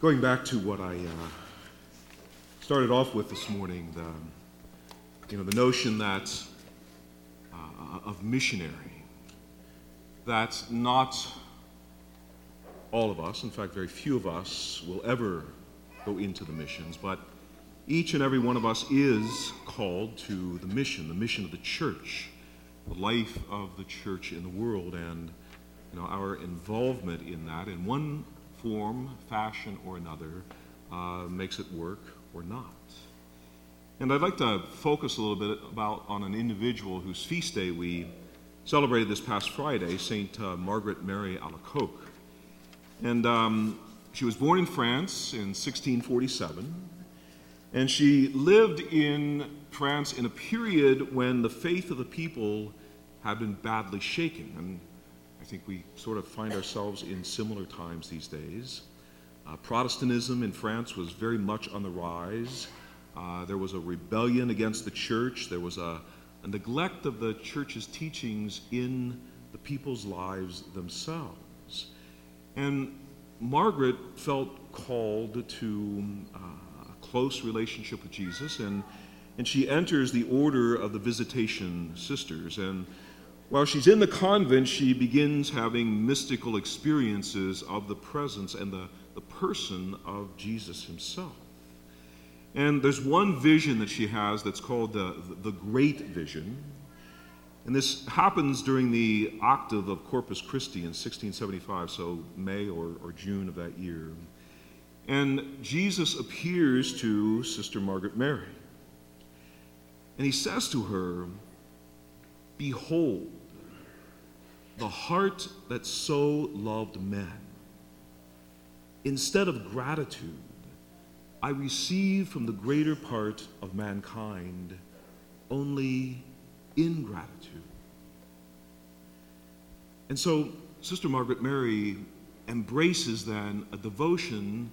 Going back to what I uh, started off with this morning, the, you know, the notion that uh, of missionary, that not all of us, in fact, very few of us, will ever go into the missions, but each and every one of us is called to the mission, the mission of the church, the life of the church in the world, and you know, our involvement in that in one form, fashion, or another uh, makes it work or not. And I'd like to focus a little bit about on an individual whose feast day we celebrated this past Friday, Saint uh, Margaret Mary Alacoque. And um, she was born in France in 1647, and she lived in France in a period when the faith of the people had been badly shaken. And think we sort of find ourselves in similar times these days. Uh, Protestantism in France was very much on the rise. Uh, there was a rebellion against the church. There was a, a neglect of the church's teachings in the people's lives themselves. And Margaret felt called to uh, a close relationship with Jesus, and, and she enters the order of the Visitation Sisters. And while she's in the convent, she begins having mystical experiences of the presence and the, the person of Jesus himself. And there's one vision that she has that's called the, the Great Vision. And this happens during the octave of Corpus Christi in 1675, so May or, or June of that year. And Jesus appears to Sister Margaret Mary. And he says to her, Behold, the heart that so loved men. Instead of gratitude, I receive from the greater part of mankind only ingratitude. And so, Sister Margaret Mary embraces then a devotion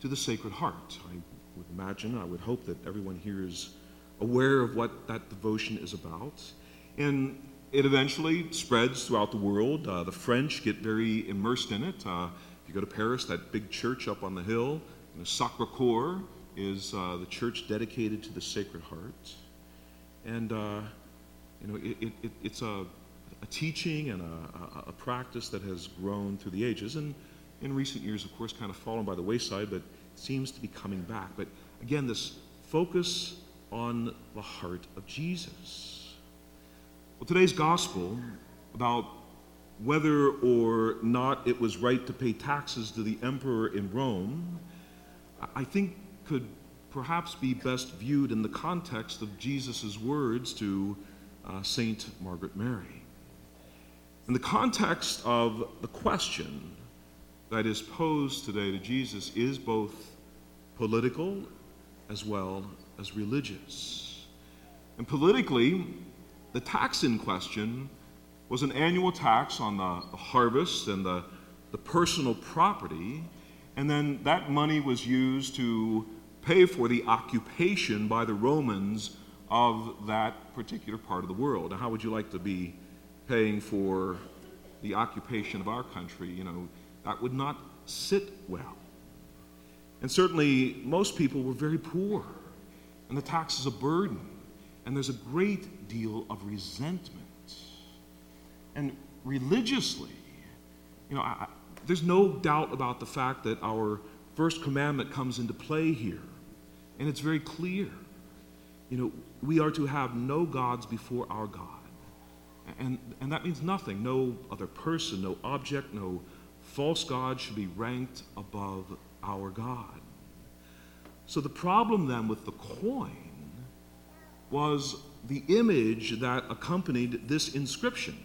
to the Sacred Heart. I would imagine, I would hope that everyone here is aware of what that devotion is about. And it eventually spreads throughout the world. Uh, the French get very immersed in it. Uh, if you go to Paris, that big church up on the hill, you know, Sacre Coeur is uh, the church dedicated to the Sacred Heart. And, uh, you know, it, it, it's a, a, teaching and a, a, practice that has grown through the ages. And in recent years, of course, kind of fallen by the wayside, but seems to be coming back. But again, this focus on the heart of Jesus. Well, today's gospel about whether or not it was right to pay taxes to the emperor in Rome, I think could perhaps be best viewed in the context of Jesus' words to uh, Saint Margaret Mary. In the context of the question that is posed today to Jesus is both political as well as religious. And politically, the tax in question was an annual tax on the, the harvest and the, the personal property, and then that money was used to pay for the occupation by the Romans of that particular part of the world. Now, how would you like to be paying for the occupation of our country? You know, that would not sit well. And certainly, most people were very poor, and the tax is a burden and there's a great deal of resentment. And religiously, you know, I, there's no doubt about the fact that our first commandment comes into play here. And it's very clear. You know, we are to have no gods before our God. And, and that means nothing. No other person, no object, no false God should be ranked above our God. So the problem then with the coin was the image that accompanied this inscription.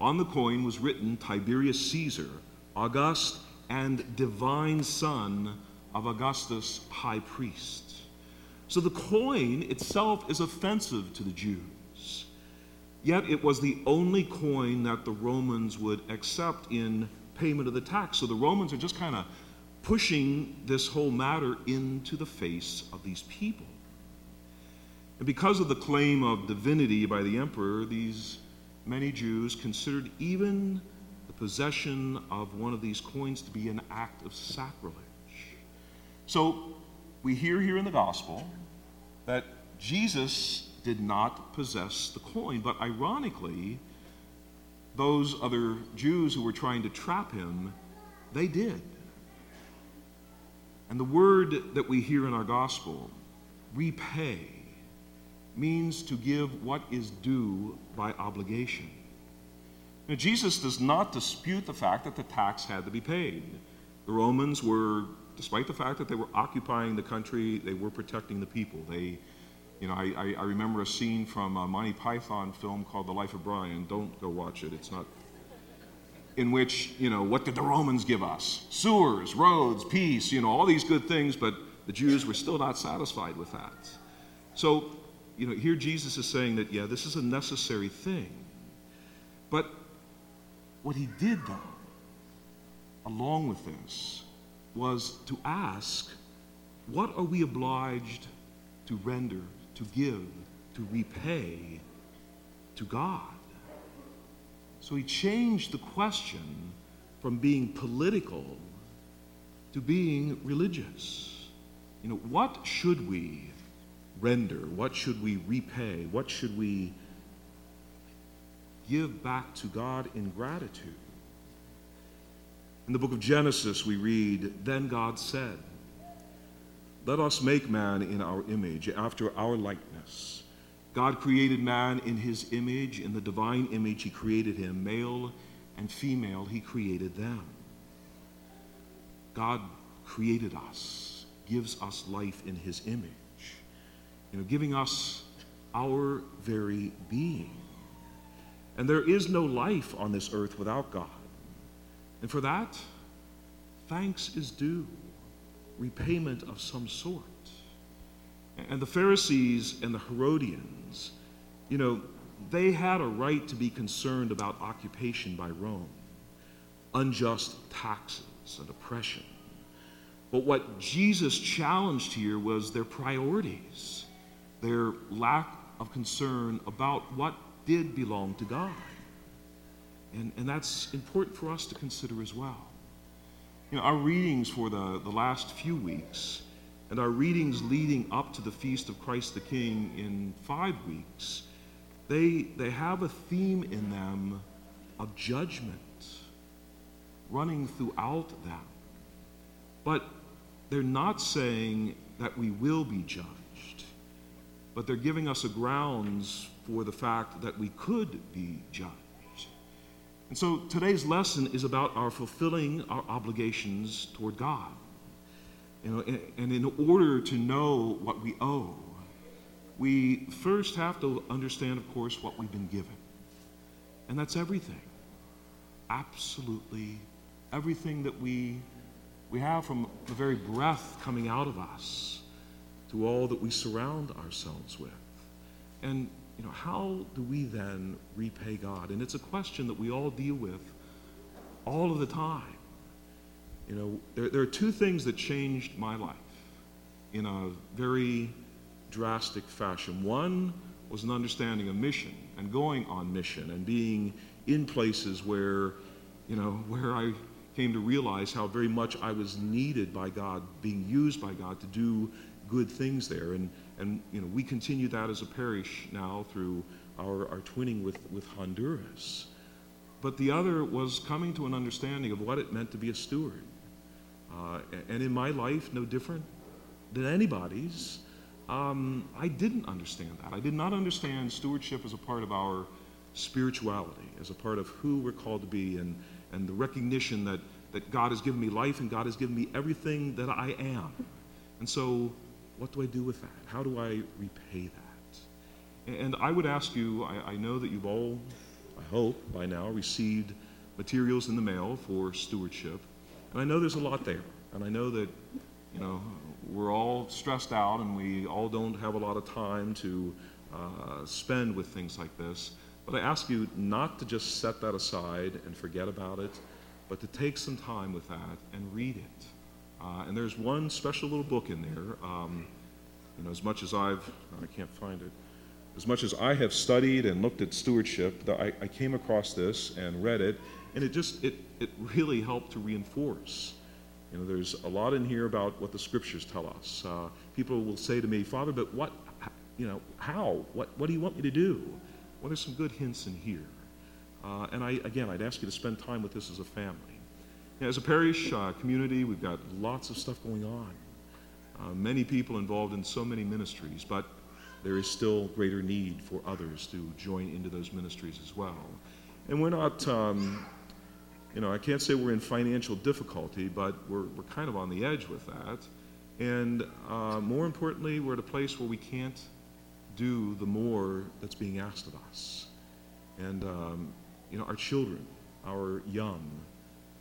On the coin was written Tiberius Caesar, august and divine son of Augustus, high priest. So the coin itself is offensive to the Jews. Yet it was the only coin that the Romans would accept in payment of the tax. So the Romans are just kind of pushing this whole matter into the face of these people. And because of the claim of divinity by the emperor, these many Jews considered even the possession of one of these coins to be an act of sacrilege. So we hear here in the gospel that Jesus did not possess the coin, but ironically, those other Jews who were trying to trap him, they did. And the word that we hear in our gospel, repay, means to give what is due by obligation. Now, Jesus does not dispute the fact that the tax had to be paid. The Romans were, despite the fact that they were occupying the country, they were protecting the people. They, you know, I, I remember a scene from a Monty Python film called The Life of Brian. Don't go watch it. It's not. In which, you know, what did the Romans give us? Sewers, roads, peace, you know, all these good things, but the Jews were still not satisfied with that. So, you know, here Jesus is saying that, yeah, this is a necessary thing. But what he did, though, along with this, was to ask, what are we obliged to render, to give, to repay to God? So he changed the question from being political to being religious. You know, what should we render? What should we repay? What should we give back to God in gratitude. In the book of Genesis, we read, Then God said, Let us make man in our image, after our likeness. God created man in his image. In the divine image, he created him. Male and female, he created them. God created us, gives us life in his image, you know, giving us our very being. And there is no life on this earth without God. And for that, thanks is due, repayment of some sort. And the Pharisees and the Herodians, you know, they had a right to be concerned about occupation by Rome, unjust taxes and oppression. But what Jesus challenged here was their priorities, their lack of concern about what did belong to God. And, and that's important for us to consider as well. You know, our readings for the, the last few weeks and our readings leading up to the Feast of Christ the King in five weeks, they, they have a theme in them of judgment running throughout them. But they're not saying that we will be judged, but they're giving us a grounds for the fact that we could be judged. And so today's lesson is about our fulfilling our obligations toward God. You know, and in order to know what we owe, we first have to understand, of course, what we've been given. And that's everything. Absolutely everything that we, we have from the very breath coming out of us to all that we surround ourselves with. And you know, how do we then repay God? And it's a question that we all deal with all of the time. You know, there, there are two things that changed my life in a very drastic fashion. One was an understanding of mission and going on mission and being in places where, you know, where I came to realize how very much I was needed by God, being used by God to do good things there. And and you know, we continue that as a parish now through our, our twinning with, with Honduras. But the other was coming to an understanding of what it meant to be a steward. Uh, and in my life, no different than anybody's, um, I didn't understand that. I did not understand stewardship as a part of our spirituality, as a part of who we're called to be, and, and the recognition that, that God has given me life and God has given me everything that I am. And so what do I do with that? How do I repay that? And I would ask you, I, I know that you've all, I hope by now, received materials in the mail for stewardship. And I know there's a lot there. And I know that, you know, we're all stressed out and we all don't have a lot of time to uh, spend with things like this. But I ask you not to just set that aside and forget about it, but to take some time with that and read it. Uh, and there's one special little book in there. Um, you know, as much as I've, I can't find it, as much as I have studied and looked at stewardship, I, I came across this and read it, and it just, it, it really helped to reinforce, You know, there's a lot in here about what the scriptures tell us. Uh, people will say to me, Father, but what, you know, how? What, what do you want me to do? Well, there's some good hints in here. Uh, and I, again, I'd ask you to spend time with this as a family. As a parish uh, community, we've got lots of stuff going on. Uh, many people involved in so many ministries, but there is still greater need for others to join into those ministries as well. And we're not, um, you know, I can't say we're in financial difficulty, but we're, we're kind of on the edge with that. And uh, more importantly, we're at a place where we can't do the more that's being asked of us. And, um, you know, our children, our young,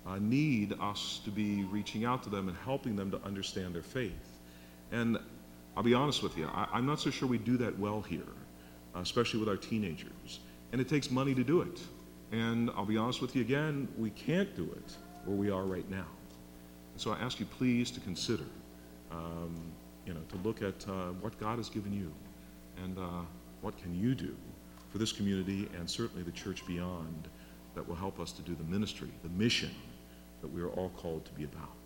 uh, need us to be reaching out to them and helping them to understand their faith. And I'll be honest with you, I, am not so sure we do that well here, especially with our teenagers. And it takes money to do it. And I'll be honest with you again, we can't do it where we are right now. And so I ask you please to consider, um, you know, to look at uh, what God has given you and uh, what can you do for this community and certainly the church beyond that will help us to do the ministry, the mission that we are all called to be about.